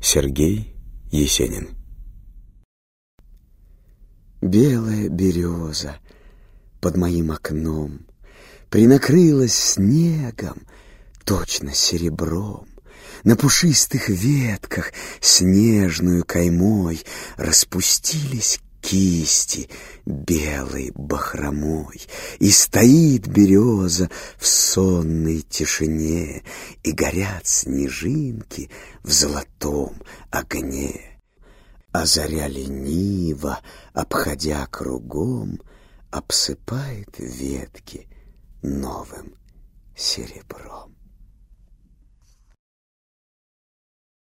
Сергей Есенин Белая береза под моим окном Принакрылась снегом, точно серебром. На пушистых ветках снежную каймой Распустились кисти белой бахромой, И стоит береза в сонной тишине, И горят снежинки в золотом огне. А заря лениво, обходя кругом, Обсыпает ветки новым серебром.